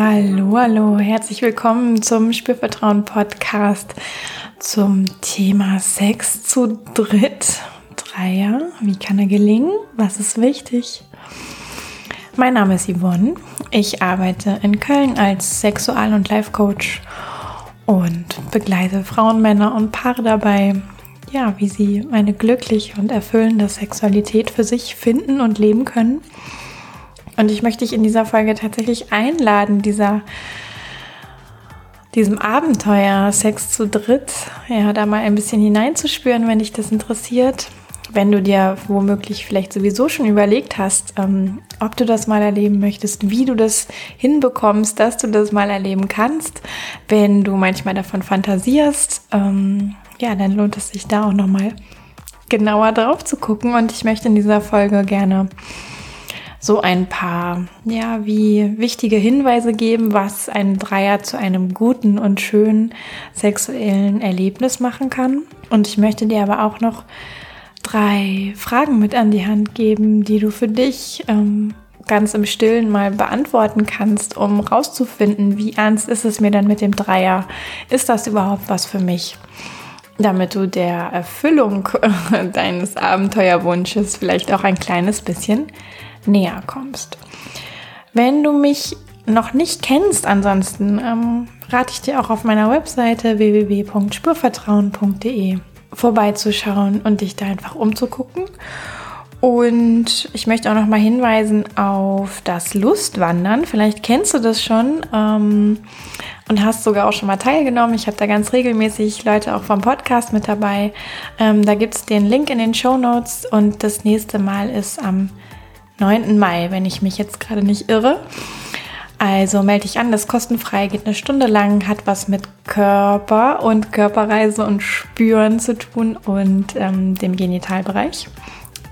Hallo, hallo, herzlich willkommen zum Spürvertrauen Podcast zum Thema Sex zu dritt. Dreier, wie kann er gelingen? Was ist wichtig? Mein Name ist Yvonne. Ich arbeite in Köln als Sexual- und Life-Coach und begleite Frauen, Männer und Paare dabei, ja, wie sie eine glückliche und erfüllende Sexualität für sich finden und leben können. Und ich möchte dich in dieser Folge tatsächlich einladen, dieser, diesem Abenteuer Sex zu dritt, ja, da mal ein bisschen hineinzuspüren, wenn dich das interessiert. Wenn du dir womöglich vielleicht sowieso schon überlegt hast, ähm, ob du das mal erleben möchtest, wie du das hinbekommst, dass du das mal erleben kannst, wenn du manchmal davon fantasierst, ähm, ja, dann lohnt es sich da auch nochmal genauer drauf zu gucken. Und ich möchte in dieser Folge gerne so ein paar, ja, wie wichtige Hinweise geben, was ein Dreier zu einem guten und schönen sexuellen Erlebnis machen kann. Und ich möchte dir aber auch noch drei Fragen mit an die Hand geben, die du für dich ähm, ganz im Stillen mal beantworten kannst, um rauszufinden, wie ernst ist es mir dann mit dem Dreier? Ist das überhaupt was für mich? Damit du der Erfüllung deines Abenteuerwunsches vielleicht auch ein kleines bisschen näher kommst. Wenn du mich noch nicht kennst, ansonsten ähm, rate ich dir auch auf meiner Webseite www.spurvertrauen.de vorbeizuschauen und dich da einfach umzugucken. Und ich möchte auch noch mal hinweisen auf das Lustwandern. Vielleicht kennst du das schon ähm, und hast sogar auch schon mal teilgenommen. Ich habe da ganz regelmäßig Leute auch vom Podcast mit dabei. Ähm, da gibt es den Link in den Show Notes und das nächste Mal ist am 9. Mai, wenn ich mich jetzt gerade nicht irre. Also melde dich an, das ist kostenfrei, geht eine Stunde lang, hat was mit Körper und Körperreise und Spüren zu tun und ähm, dem Genitalbereich.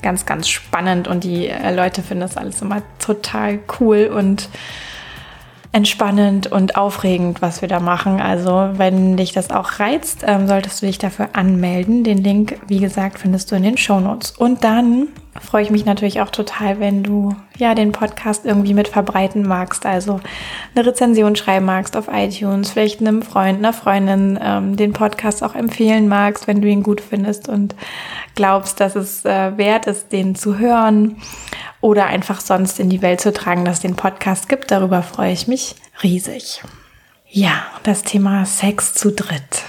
Ganz, ganz spannend und die äh, Leute finden das alles immer total cool und entspannend und aufregend, was wir da machen. Also wenn dich das auch reizt, ähm, solltest du dich dafür anmelden. Den Link, wie gesagt, findest du in den Show Notes. Und dann freue ich mich natürlich auch total, wenn du ja den Podcast irgendwie mit verbreiten magst. Also eine Rezension schreiben magst auf iTunes, vielleicht einem Freund, einer Freundin ähm, den Podcast auch empfehlen magst, wenn du ihn gut findest und glaubst, dass es äh, wert ist, den zu hören oder einfach sonst in die Welt zu tragen, dass es den Podcast gibt. Darüber freue ich mich riesig. Ja, das Thema Sex zu dritt.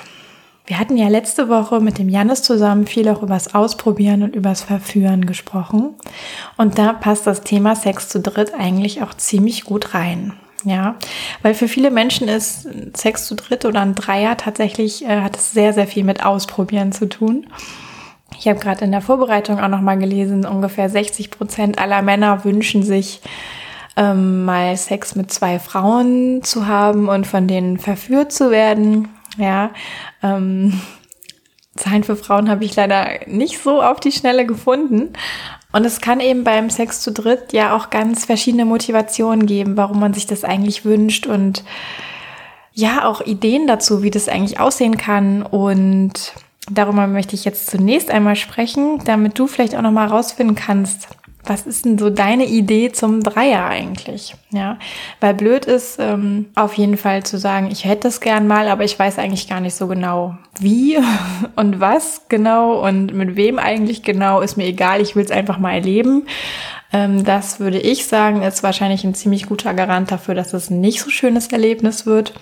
Wir hatten ja letzte Woche mit dem Janis zusammen viel auch übers Ausprobieren und übers Verführen gesprochen. Und da passt das Thema Sex zu dritt eigentlich auch ziemlich gut rein. Ja, weil für viele Menschen ist Sex zu dritt oder ein Dreier tatsächlich äh, hat es sehr, sehr viel mit Ausprobieren zu tun. Ich habe gerade in der Vorbereitung auch noch mal gelesen, ungefähr 60 Prozent aller Männer wünschen sich ähm, mal Sex mit zwei Frauen zu haben und von denen verführt zu werden. Ja, ähm, Zahlen für Frauen habe ich leider nicht so auf die Schnelle gefunden. Und es kann eben beim Sex zu dritt ja auch ganz verschiedene Motivationen geben, warum man sich das eigentlich wünscht und ja, auch Ideen dazu, wie das eigentlich aussehen kann und Darüber möchte ich jetzt zunächst einmal sprechen, damit du vielleicht auch noch mal rausfinden kannst, was ist denn so deine Idee zum Dreier eigentlich? Ja, weil blöd ist ähm, auf jeden Fall zu sagen, ich hätte es gern mal, aber ich weiß eigentlich gar nicht so genau, wie und was genau und mit wem eigentlich genau, ist mir egal, ich will es einfach mal erleben. Ähm, das würde ich sagen, ist wahrscheinlich ein ziemlich guter Garant dafür, dass es ein nicht so schönes Erlebnis wird.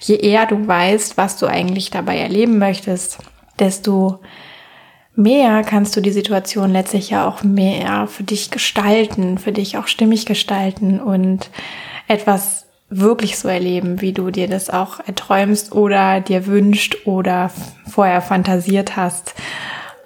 Je eher du weißt, was du eigentlich dabei erleben möchtest, desto mehr kannst du die Situation letztlich ja auch mehr für dich gestalten, für dich auch stimmig gestalten und etwas wirklich so erleben, wie du dir das auch erträumst oder dir wünscht oder vorher fantasiert hast.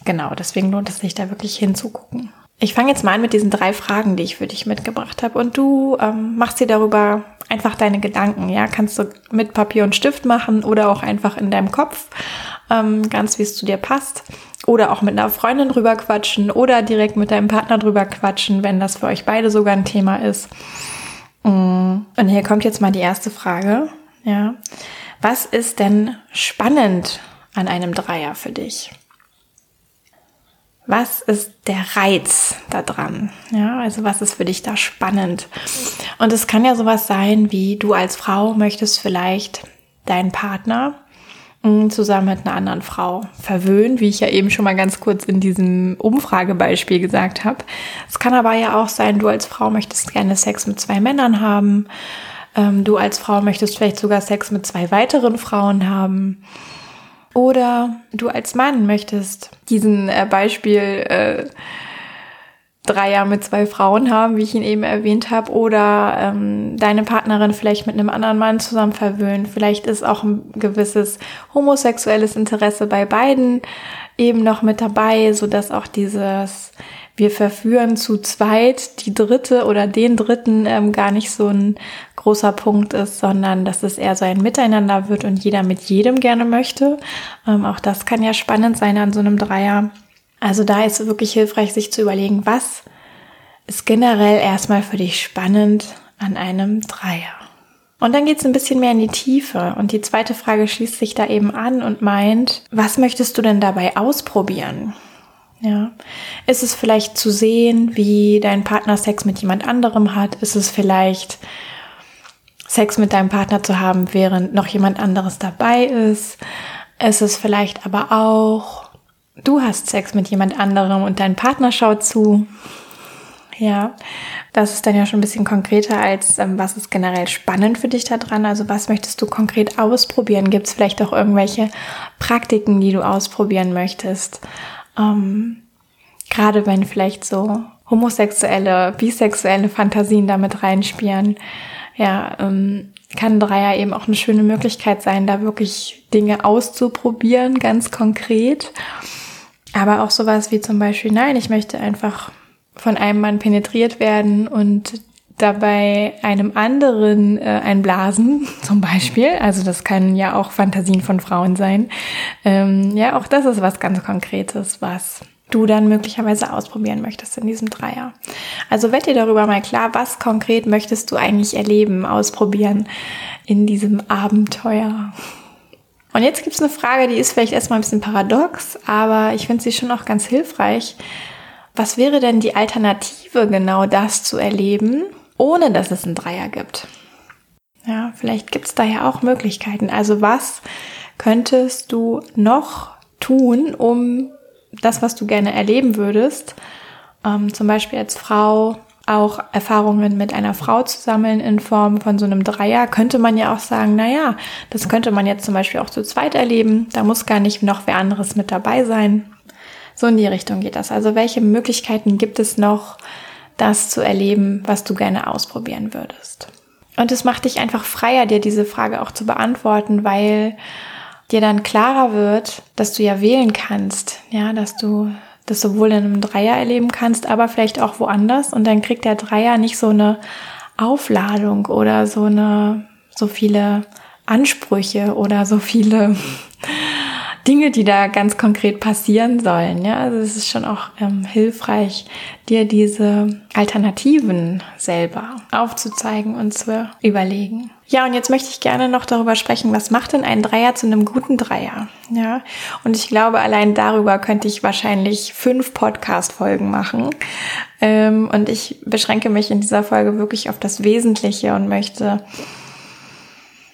Genau, deswegen lohnt es sich da wirklich hinzugucken. Ich fange jetzt mal an mit diesen drei Fragen, die ich für dich mitgebracht habe und du ähm, machst dir darüber einfach deine Gedanken. Ja, kannst du mit Papier und Stift machen oder auch einfach in deinem Kopf ähm, ganz wie es zu dir passt. Oder auch mit einer Freundin drüber quatschen oder direkt mit deinem Partner drüber quatschen, wenn das für euch beide sogar ein Thema ist. Mm. Und hier kommt jetzt mal die erste Frage. Ja. Was ist denn spannend an einem Dreier für dich? Was ist der Reiz da dran? Ja, also was ist für dich da spannend? Und es kann ja sowas sein, wie du als Frau möchtest vielleicht deinen Partner zusammen mit einer anderen Frau verwöhnen, wie ich ja eben schon mal ganz kurz in diesem Umfragebeispiel gesagt habe. Es kann aber ja auch sein, du als Frau möchtest gerne Sex mit zwei Männern haben. Ähm, du als Frau möchtest vielleicht sogar Sex mit zwei weiteren Frauen haben. Oder du als Mann möchtest diesen äh, Beispiel äh, Dreier mit zwei Frauen haben, wie ich ihn eben erwähnt habe, oder ähm, deine Partnerin vielleicht mit einem anderen Mann zusammen verwöhnen. Vielleicht ist auch ein gewisses homosexuelles Interesse bei beiden eben noch mit dabei, so dass auch dieses wir verführen zu zweit die dritte oder den dritten ähm, gar nicht so ein großer Punkt ist, sondern dass es eher so ein Miteinander wird und jeder mit jedem gerne möchte. Ähm, auch das kann ja spannend sein an so einem Dreier. Also da ist wirklich hilfreich, sich zu überlegen, was ist generell erstmal für dich spannend an einem Dreier. Und dann geht es ein bisschen mehr in die Tiefe. Und die zweite Frage schließt sich da eben an und meint, was möchtest du denn dabei ausprobieren? Ja. Ist es vielleicht zu sehen, wie dein Partner Sex mit jemand anderem hat? Ist es vielleicht Sex mit deinem Partner zu haben, während noch jemand anderes dabei ist? Ist es vielleicht aber auch, du hast Sex mit jemand anderem und dein Partner schaut zu? Ja, das ist dann ja schon ein bisschen konkreter als, ähm, was ist generell spannend für dich da dran? Also was möchtest du konkret ausprobieren? Gibt es vielleicht auch irgendwelche Praktiken, die du ausprobieren möchtest? Ähm, Gerade wenn vielleicht so homosexuelle, bisexuelle Fantasien damit reinspielen, ja, ähm, kann Dreier eben auch eine schöne Möglichkeit sein, da wirklich Dinge auszuprobieren, ganz konkret. Aber auch sowas wie zum Beispiel, nein, ich möchte einfach von einem Mann penetriert werden und dabei einem anderen äh, einblasen, zum Beispiel. Also das können ja auch Fantasien von Frauen sein. Ähm, ja, auch das ist was ganz Konkretes, was du dann möglicherweise ausprobieren möchtest in diesem Dreier. Also werd dir darüber mal klar, was konkret möchtest du eigentlich erleben, ausprobieren in diesem Abenteuer. Und jetzt gibt es eine Frage, die ist vielleicht erstmal ein bisschen paradox, aber ich finde sie schon auch ganz hilfreich. Was wäre denn die Alternative, genau das zu erleben, ohne dass es einen Dreier gibt? Ja, vielleicht gibt es da ja auch Möglichkeiten. Also was könntest du noch tun, um das, was du gerne erleben würdest, ähm, zum Beispiel als Frau auch Erfahrungen mit einer Frau zu sammeln in Form von so einem Dreier, könnte man ja auch sagen, na ja, das könnte man jetzt zum Beispiel auch zu zweit erleben. Da muss gar nicht noch wer anderes mit dabei sein. So in die Richtung geht das. Also welche Möglichkeiten gibt es noch, das zu erleben, was du gerne ausprobieren würdest? Und es macht dich einfach freier, dir diese Frage auch zu beantworten, weil dir dann klarer wird, dass du ja wählen kannst, ja, dass du das sowohl in einem Dreier erleben kannst, aber vielleicht auch woanders. Und dann kriegt der Dreier nicht so eine Aufladung oder so eine, so viele Ansprüche oder so viele Dinge, die da ganz konkret passieren sollen. Ja, also es ist schon auch ähm, hilfreich, dir diese Alternativen selber aufzuzeigen und zu überlegen. Ja, und jetzt möchte ich gerne noch darüber sprechen, was macht denn ein Dreier zu einem guten Dreier? Ja, und ich glaube, allein darüber könnte ich wahrscheinlich fünf Podcast-Folgen machen. Ähm, und ich beschränke mich in dieser Folge wirklich auf das Wesentliche und möchte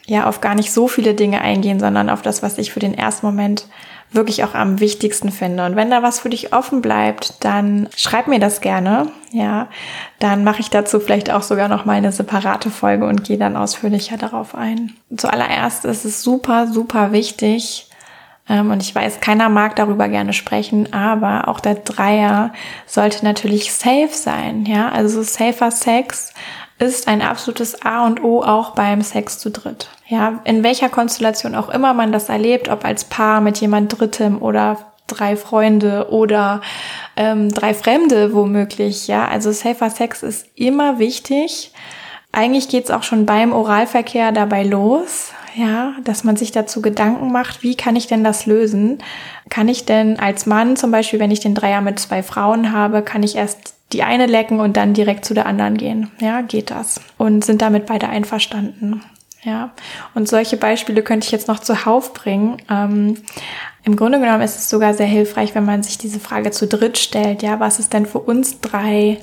ja auf gar nicht so viele Dinge eingehen, sondern auf das, was ich für den ersten Moment wirklich auch am wichtigsten finde. Und wenn da was für dich offen bleibt, dann schreib mir das gerne. Ja, dann mache ich dazu vielleicht auch sogar noch mal eine separate Folge und gehe dann ausführlicher darauf ein. Zuallererst ist es super, super wichtig, ähm, und ich weiß, keiner mag darüber gerne sprechen, aber auch der Dreier sollte natürlich safe sein. Ja, also safer Sex ist ein absolutes A und O auch beim Sex zu dritt. Ja, in welcher Konstellation auch immer man das erlebt, ob als Paar mit jemand Drittem oder drei Freunde oder ähm, drei Fremde womöglich. Ja, also safer Sex ist immer wichtig. Eigentlich geht's auch schon beim Oralverkehr dabei los, ja, dass man sich dazu Gedanken macht, wie kann ich denn das lösen? Kann ich denn als Mann zum Beispiel, wenn ich den Dreier mit zwei Frauen habe, kann ich erst die eine lecken und dann direkt zu der anderen gehen. Ja, geht das. Und sind damit beide einverstanden. Ja, und solche Beispiele könnte ich jetzt noch zuhauf bringen. Ähm, Im Grunde genommen ist es sogar sehr hilfreich, wenn man sich diese Frage zu dritt stellt. Ja, was ist denn für uns drei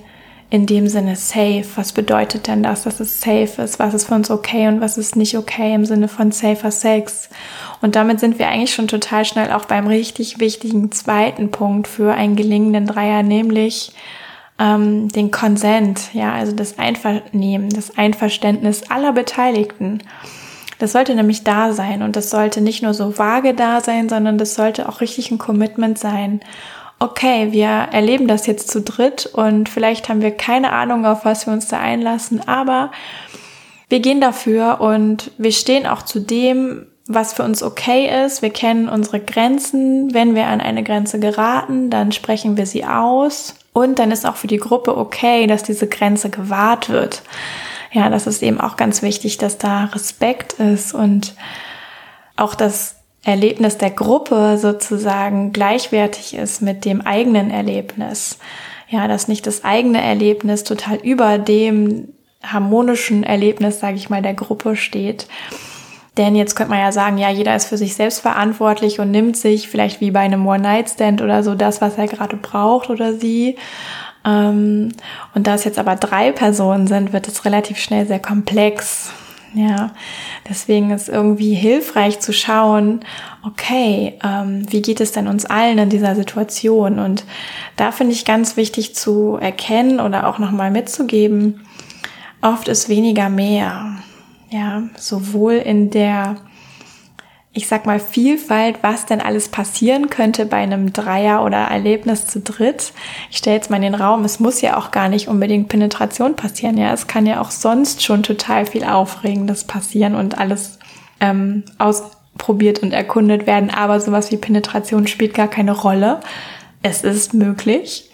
in dem Sinne safe? Was bedeutet denn das, dass es safe ist? Was ist für uns okay und was ist nicht okay im Sinne von safer Sex? Und damit sind wir eigentlich schon total schnell auch beim richtig wichtigen zweiten Punkt für einen gelingenden Dreier, nämlich ähm, den Konsent, ja, also das Einvernehmen, das Einverständnis aller Beteiligten. Das sollte nämlich da sein und das sollte nicht nur so vage da sein, sondern das sollte auch richtig ein Commitment sein. Okay, wir erleben das jetzt zu dritt und vielleicht haben wir keine Ahnung, auf was wir uns da einlassen, aber wir gehen dafür und wir stehen auch zu dem, was für uns okay ist. Wir kennen unsere Grenzen. Wenn wir an eine Grenze geraten, dann sprechen wir sie aus. Und dann ist auch für die Gruppe okay, dass diese Grenze gewahrt wird. Ja, das ist eben auch ganz wichtig, dass da Respekt ist und auch das Erlebnis der Gruppe sozusagen gleichwertig ist mit dem eigenen Erlebnis. Ja, dass nicht das eigene Erlebnis total über dem harmonischen Erlebnis, sage ich mal, der Gruppe steht. Denn jetzt könnte man ja sagen, ja, jeder ist für sich selbst verantwortlich und nimmt sich vielleicht wie bei einem One-Night-Stand oder so das, was er gerade braucht oder sie. Ähm, und da es jetzt aber drei Personen sind, wird es relativ schnell sehr komplex. Ja, deswegen ist irgendwie hilfreich zu schauen, okay, ähm, wie geht es denn uns allen in dieser Situation? Und da finde ich ganz wichtig zu erkennen oder auch nochmal mitzugeben, oft ist weniger mehr. Ja, sowohl in der, ich sag mal, Vielfalt, was denn alles passieren könnte bei einem Dreier oder Erlebnis zu dritt. Ich stelle jetzt mal in den Raum, es muss ja auch gar nicht unbedingt Penetration passieren. Ja, es kann ja auch sonst schon total viel Aufregendes passieren und alles ähm, ausprobiert und erkundet werden. Aber sowas wie Penetration spielt gar keine Rolle. Es ist möglich.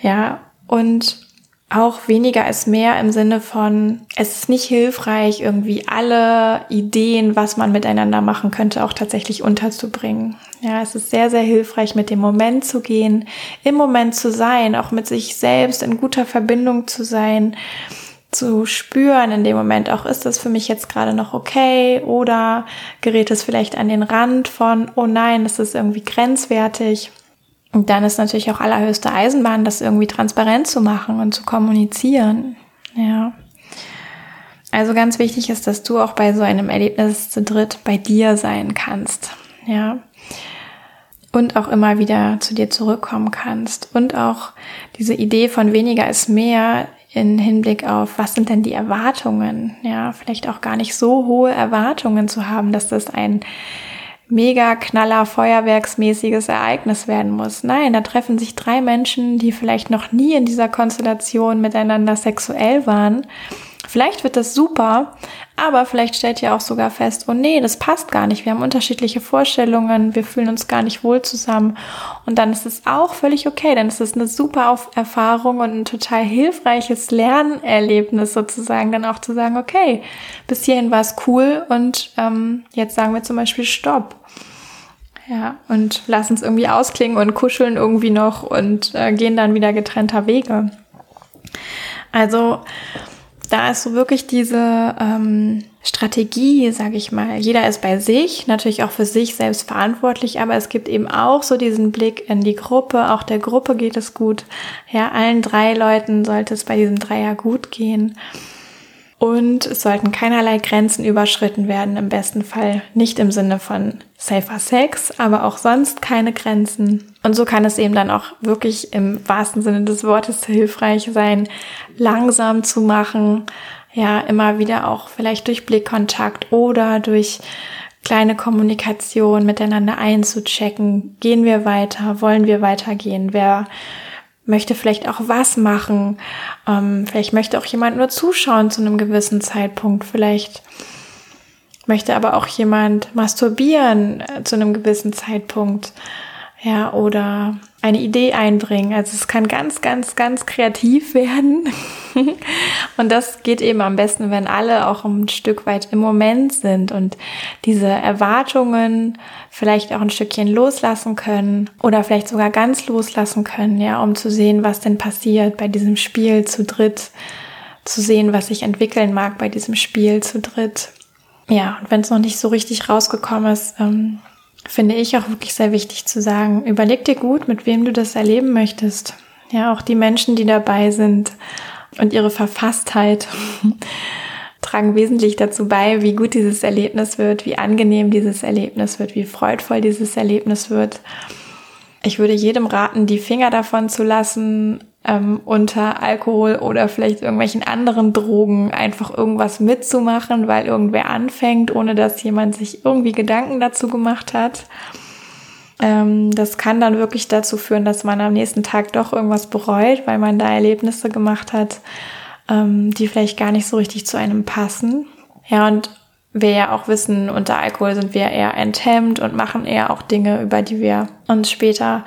Ja, und auch weniger ist mehr im Sinne von, es ist nicht hilfreich, irgendwie alle Ideen, was man miteinander machen könnte, auch tatsächlich unterzubringen. Ja, es ist sehr, sehr hilfreich, mit dem Moment zu gehen, im Moment zu sein, auch mit sich selbst in guter Verbindung zu sein, zu spüren in dem Moment auch, ist das für mich jetzt gerade noch okay oder gerät es vielleicht an den Rand von, oh nein, das ist irgendwie grenzwertig. Und dann ist natürlich auch allerhöchste Eisenbahn, das irgendwie transparent zu machen und zu kommunizieren. Ja. Also ganz wichtig ist, dass du auch bei so einem Erlebnis zu dritt bei dir sein kannst. Ja. Und auch immer wieder zu dir zurückkommen kannst. Und auch diese Idee von weniger ist mehr in Hinblick auf, was sind denn die Erwartungen? Ja, vielleicht auch gar nicht so hohe Erwartungen zu haben, dass das ein mega knaller Feuerwerksmäßiges Ereignis werden muss. Nein, da treffen sich drei Menschen, die vielleicht noch nie in dieser Konstellation miteinander sexuell waren. Vielleicht wird das super, aber vielleicht stellt ihr auch sogar fest, oh nee, das passt gar nicht. Wir haben unterschiedliche Vorstellungen, wir fühlen uns gar nicht wohl zusammen. Und dann ist es auch völlig okay, ist es eine super Erfahrung und ein total hilfreiches Lernerlebnis sozusagen, dann auch zu sagen, okay, bis hierhin war es cool und ähm, jetzt sagen wir zum Beispiel Stopp. Ja, und lassen es irgendwie ausklingen und kuscheln irgendwie noch und äh, gehen dann wieder getrennter Wege. Also da ist so wirklich diese ähm, Strategie, sage ich mal. Jeder ist bei sich, natürlich auch für sich selbst verantwortlich, aber es gibt eben auch so diesen Blick in die Gruppe. Auch der Gruppe geht es gut. Ja, allen drei Leuten sollte es bei diesem Dreier gut gehen. Und es sollten keinerlei Grenzen überschritten werden, im besten Fall nicht im Sinne von safer Sex, aber auch sonst keine Grenzen. Und so kann es eben dann auch wirklich im wahrsten Sinne des Wortes hilfreich sein, langsam zu machen, ja, immer wieder auch vielleicht durch Blickkontakt oder durch kleine Kommunikation miteinander einzuchecken. Gehen wir weiter? Wollen wir weitergehen? Wer möchte vielleicht auch was machen. Ähm, vielleicht möchte auch jemand nur zuschauen zu einem gewissen Zeitpunkt. Vielleicht möchte aber auch jemand masturbieren äh, zu einem gewissen Zeitpunkt. Ja, oder eine Idee einbringen. Also es kann ganz, ganz, ganz kreativ werden. und das geht eben am besten, wenn alle auch ein Stück weit im Moment sind und diese Erwartungen vielleicht auch ein Stückchen loslassen können oder vielleicht sogar ganz loslassen können, ja, um zu sehen, was denn passiert bei diesem Spiel zu dritt, zu sehen, was sich entwickeln mag bei diesem Spiel zu dritt. Ja, und wenn es noch nicht so richtig rausgekommen ist, ähm, finde ich auch wirklich sehr wichtig zu sagen, überleg dir gut, mit wem du das erleben möchtest. Ja, auch die Menschen, die dabei sind und ihre Verfasstheit tragen wesentlich dazu bei, wie gut dieses Erlebnis wird, wie angenehm dieses Erlebnis wird, wie freudvoll dieses Erlebnis wird. Ich würde jedem raten, die Finger davon zu lassen, ähm, unter Alkohol oder vielleicht irgendwelchen anderen Drogen einfach irgendwas mitzumachen, weil irgendwer anfängt, ohne dass jemand sich irgendwie Gedanken dazu gemacht hat. Ähm, das kann dann wirklich dazu führen, dass man am nächsten Tag doch irgendwas bereut, weil man da Erlebnisse gemacht hat, ähm, die vielleicht gar nicht so richtig zu einem passen. Ja, und wir ja auch wissen, unter Alkohol sind wir eher enthemmt und machen eher auch Dinge, über die wir uns später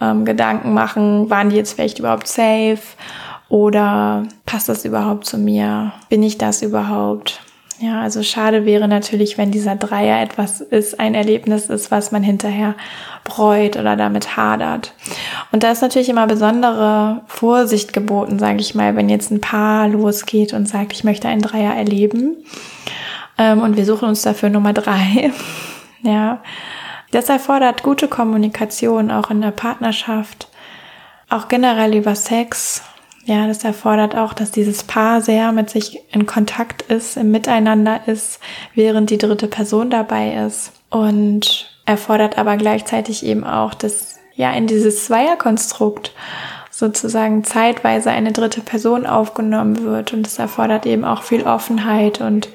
ähm, Gedanken machen, waren die jetzt vielleicht überhaupt safe oder passt das überhaupt zu mir? Bin ich das überhaupt? Ja, also schade wäre natürlich, wenn dieser Dreier etwas ist, ein Erlebnis ist, was man hinterher bereut oder damit hadert. Und da ist natürlich immer besondere Vorsicht geboten, sage ich mal, wenn jetzt ein Paar losgeht und sagt, ich möchte einen Dreier erleben ähm, und wir suchen uns dafür Nummer drei. ja, das erfordert gute Kommunikation auch in der Partnerschaft, auch generell über Sex. Ja, das erfordert auch, dass dieses Paar sehr mit sich in Kontakt ist, im Miteinander ist, während die dritte Person dabei ist. Und erfordert aber gleichzeitig eben auch, dass ja in dieses Zweierkonstrukt sozusagen zeitweise eine dritte Person aufgenommen wird. Und es erfordert eben auch viel Offenheit und,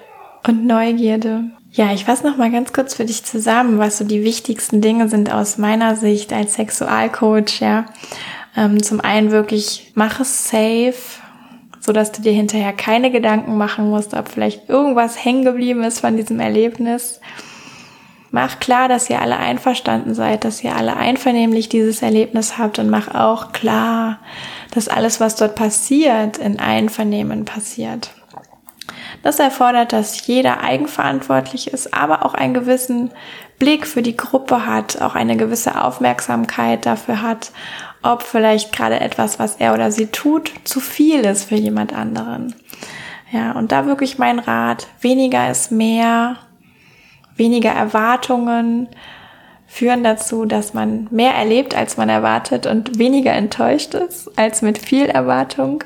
und Neugierde. Ja, ich fasse noch mal ganz kurz für dich zusammen, was so die wichtigsten Dinge sind aus meiner Sicht als Sexualcoach. Ja, ähm, zum einen wirklich mach es safe, so dass du dir hinterher keine Gedanken machen musst, ob vielleicht irgendwas hängen geblieben ist von diesem Erlebnis. Mach klar, dass ihr alle einverstanden seid, dass ihr alle einvernehmlich dieses Erlebnis habt und mach auch klar, dass alles, was dort passiert, in Einvernehmen passiert. Das erfordert, dass jeder eigenverantwortlich ist, aber auch einen gewissen Blick für die Gruppe hat, auch eine gewisse Aufmerksamkeit dafür hat, ob vielleicht gerade etwas, was er oder sie tut, zu viel ist für jemand anderen. Ja, und da wirklich mein Rat, weniger ist mehr, weniger Erwartungen führen dazu, dass man mehr erlebt, als man erwartet und weniger enttäuscht ist, als mit viel Erwartung.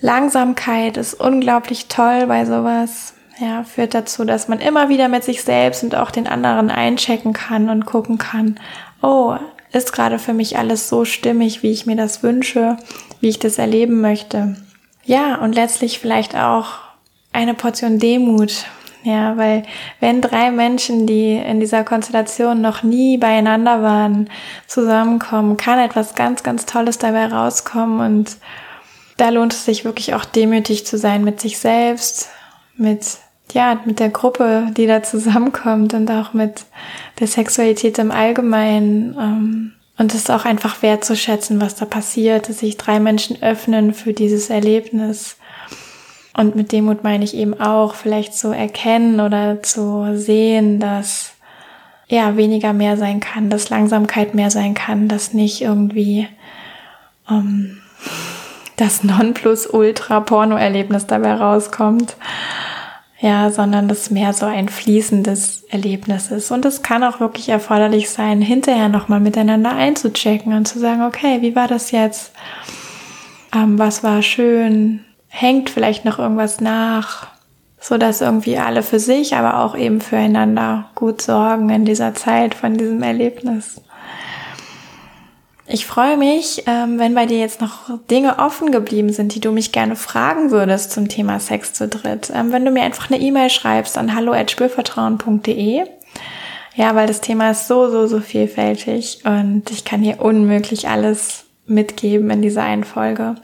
Langsamkeit ist unglaublich toll bei sowas. Ja, führt dazu, dass man immer wieder mit sich selbst und auch den anderen einchecken kann und gucken kann, oh, ist gerade für mich alles so stimmig, wie ich mir das wünsche, wie ich das erleben möchte. Ja, und letztlich vielleicht auch eine Portion Demut. Ja, weil wenn drei Menschen, die in dieser Konstellation noch nie beieinander waren, zusammenkommen, kann etwas ganz, ganz Tolles dabei rauskommen und da lohnt es sich wirklich auch demütig zu sein mit sich selbst, mit ja, mit der Gruppe, die da zusammenkommt und auch mit der Sexualität im Allgemeinen. Ähm, und es auch einfach wertzuschätzen, was da passiert, dass sich drei Menschen öffnen für dieses Erlebnis. Und mit Demut meine ich eben auch, vielleicht zu erkennen oder zu sehen, dass ja weniger mehr sein kann, dass Langsamkeit mehr sein kann, dass nicht irgendwie ähm, das Nonplusultra-Porno-Erlebnis dabei rauskommt. Ja, sondern das mehr so ein fließendes Erlebnis ist. Und es kann auch wirklich erforderlich sein, hinterher nochmal miteinander einzuchecken und zu sagen, okay, wie war das jetzt? Ähm, was war schön? Hängt vielleicht noch irgendwas nach? So dass irgendwie alle für sich, aber auch eben füreinander gut sorgen in dieser Zeit von diesem Erlebnis. Ich freue mich, ähm, wenn bei dir jetzt noch Dinge offen geblieben sind, die du mich gerne fragen würdest zum Thema Sex zu dritt. Ähm, wenn du mir einfach eine E-Mail schreibst an hallo@spürvertrauen.de. Ja, weil das Thema ist so, so, so vielfältig und ich kann hier unmöglich alles mitgeben in dieser einen Folge.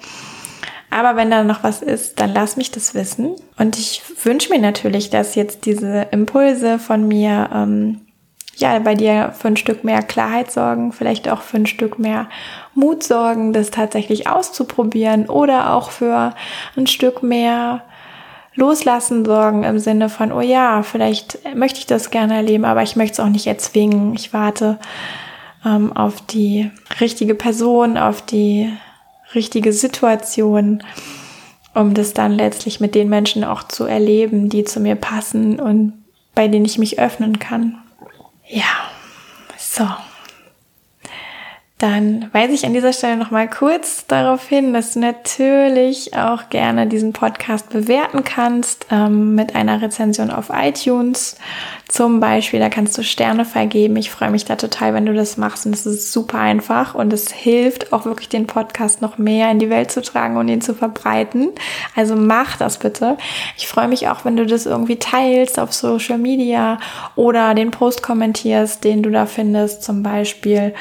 Aber wenn da noch was ist, dann lass mich das wissen. Und ich wünsche mir natürlich, dass jetzt diese Impulse von mir ähm, ja, bei dir für ein Stück mehr Klarheit sorgen, vielleicht auch für ein Stück mehr Mut sorgen, das tatsächlich auszuprobieren oder auch für ein Stück mehr Loslassen sorgen im Sinne von, oh ja, vielleicht möchte ich das gerne erleben, aber ich möchte es auch nicht erzwingen. Ich warte ähm, auf die richtige Person, auf die richtige Situation um das dann letztlich mit den Menschen auch zu erleben, die zu mir passen und bei denen ich mich öffnen kann. Ja, so dann weise ich an dieser Stelle noch mal kurz darauf hin, dass du natürlich auch gerne diesen Podcast bewerten kannst ähm, mit einer Rezension auf iTunes zum Beispiel. Da kannst du Sterne vergeben. Ich freue mich da total, wenn du das machst und es ist super einfach und es hilft auch wirklich den Podcast noch mehr in die Welt zu tragen und ihn zu verbreiten. Also mach das bitte. Ich freue mich auch, wenn du das irgendwie teilst auf Social Media oder den Post kommentierst, den du da findest, zum Beispiel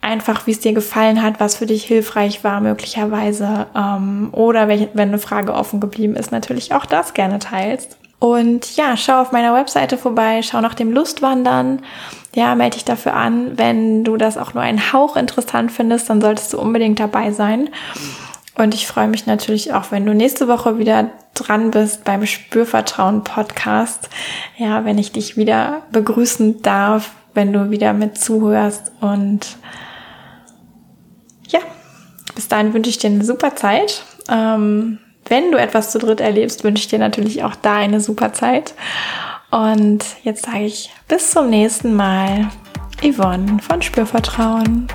einfach, wie es dir gefallen hat, was für dich hilfreich war möglicherweise ähm, oder wenn eine Frage offen geblieben ist, natürlich auch das gerne teilst. Und ja, schau auf meiner Webseite vorbei, schau nach dem Lustwandern. Ja, melde dich dafür an. Wenn du das auch nur einen Hauch interessant findest, dann solltest du unbedingt dabei sein. Und ich freue mich natürlich auch, wenn du nächste Woche wieder dran bist beim Spürvertrauen Podcast. Ja, wenn ich dich wieder begrüßen darf, wenn du wieder mit zuhörst und bis dahin wünsche ich dir eine super Zeit. Ähm, wenn du etwas zu dritt erlebst, wünsche ich dir natürlich auch da eine super Zeit. Und jetzt sage ich bis zum nächsten Mal. Yvonne von Spürvertrauen.